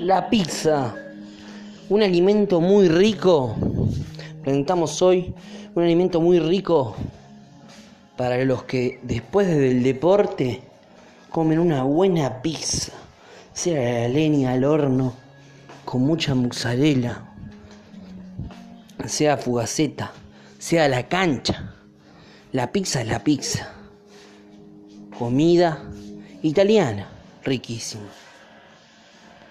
La pizza, un alimento muy rico. Presentamos hoy un alimento muy rico para los que después del deporte comen una buena pizza, sea la leña al horno, con mucha mozzarella, sea fugaceta, sea la cancha. La pizza es la pizza. Comida italiana, riquísima.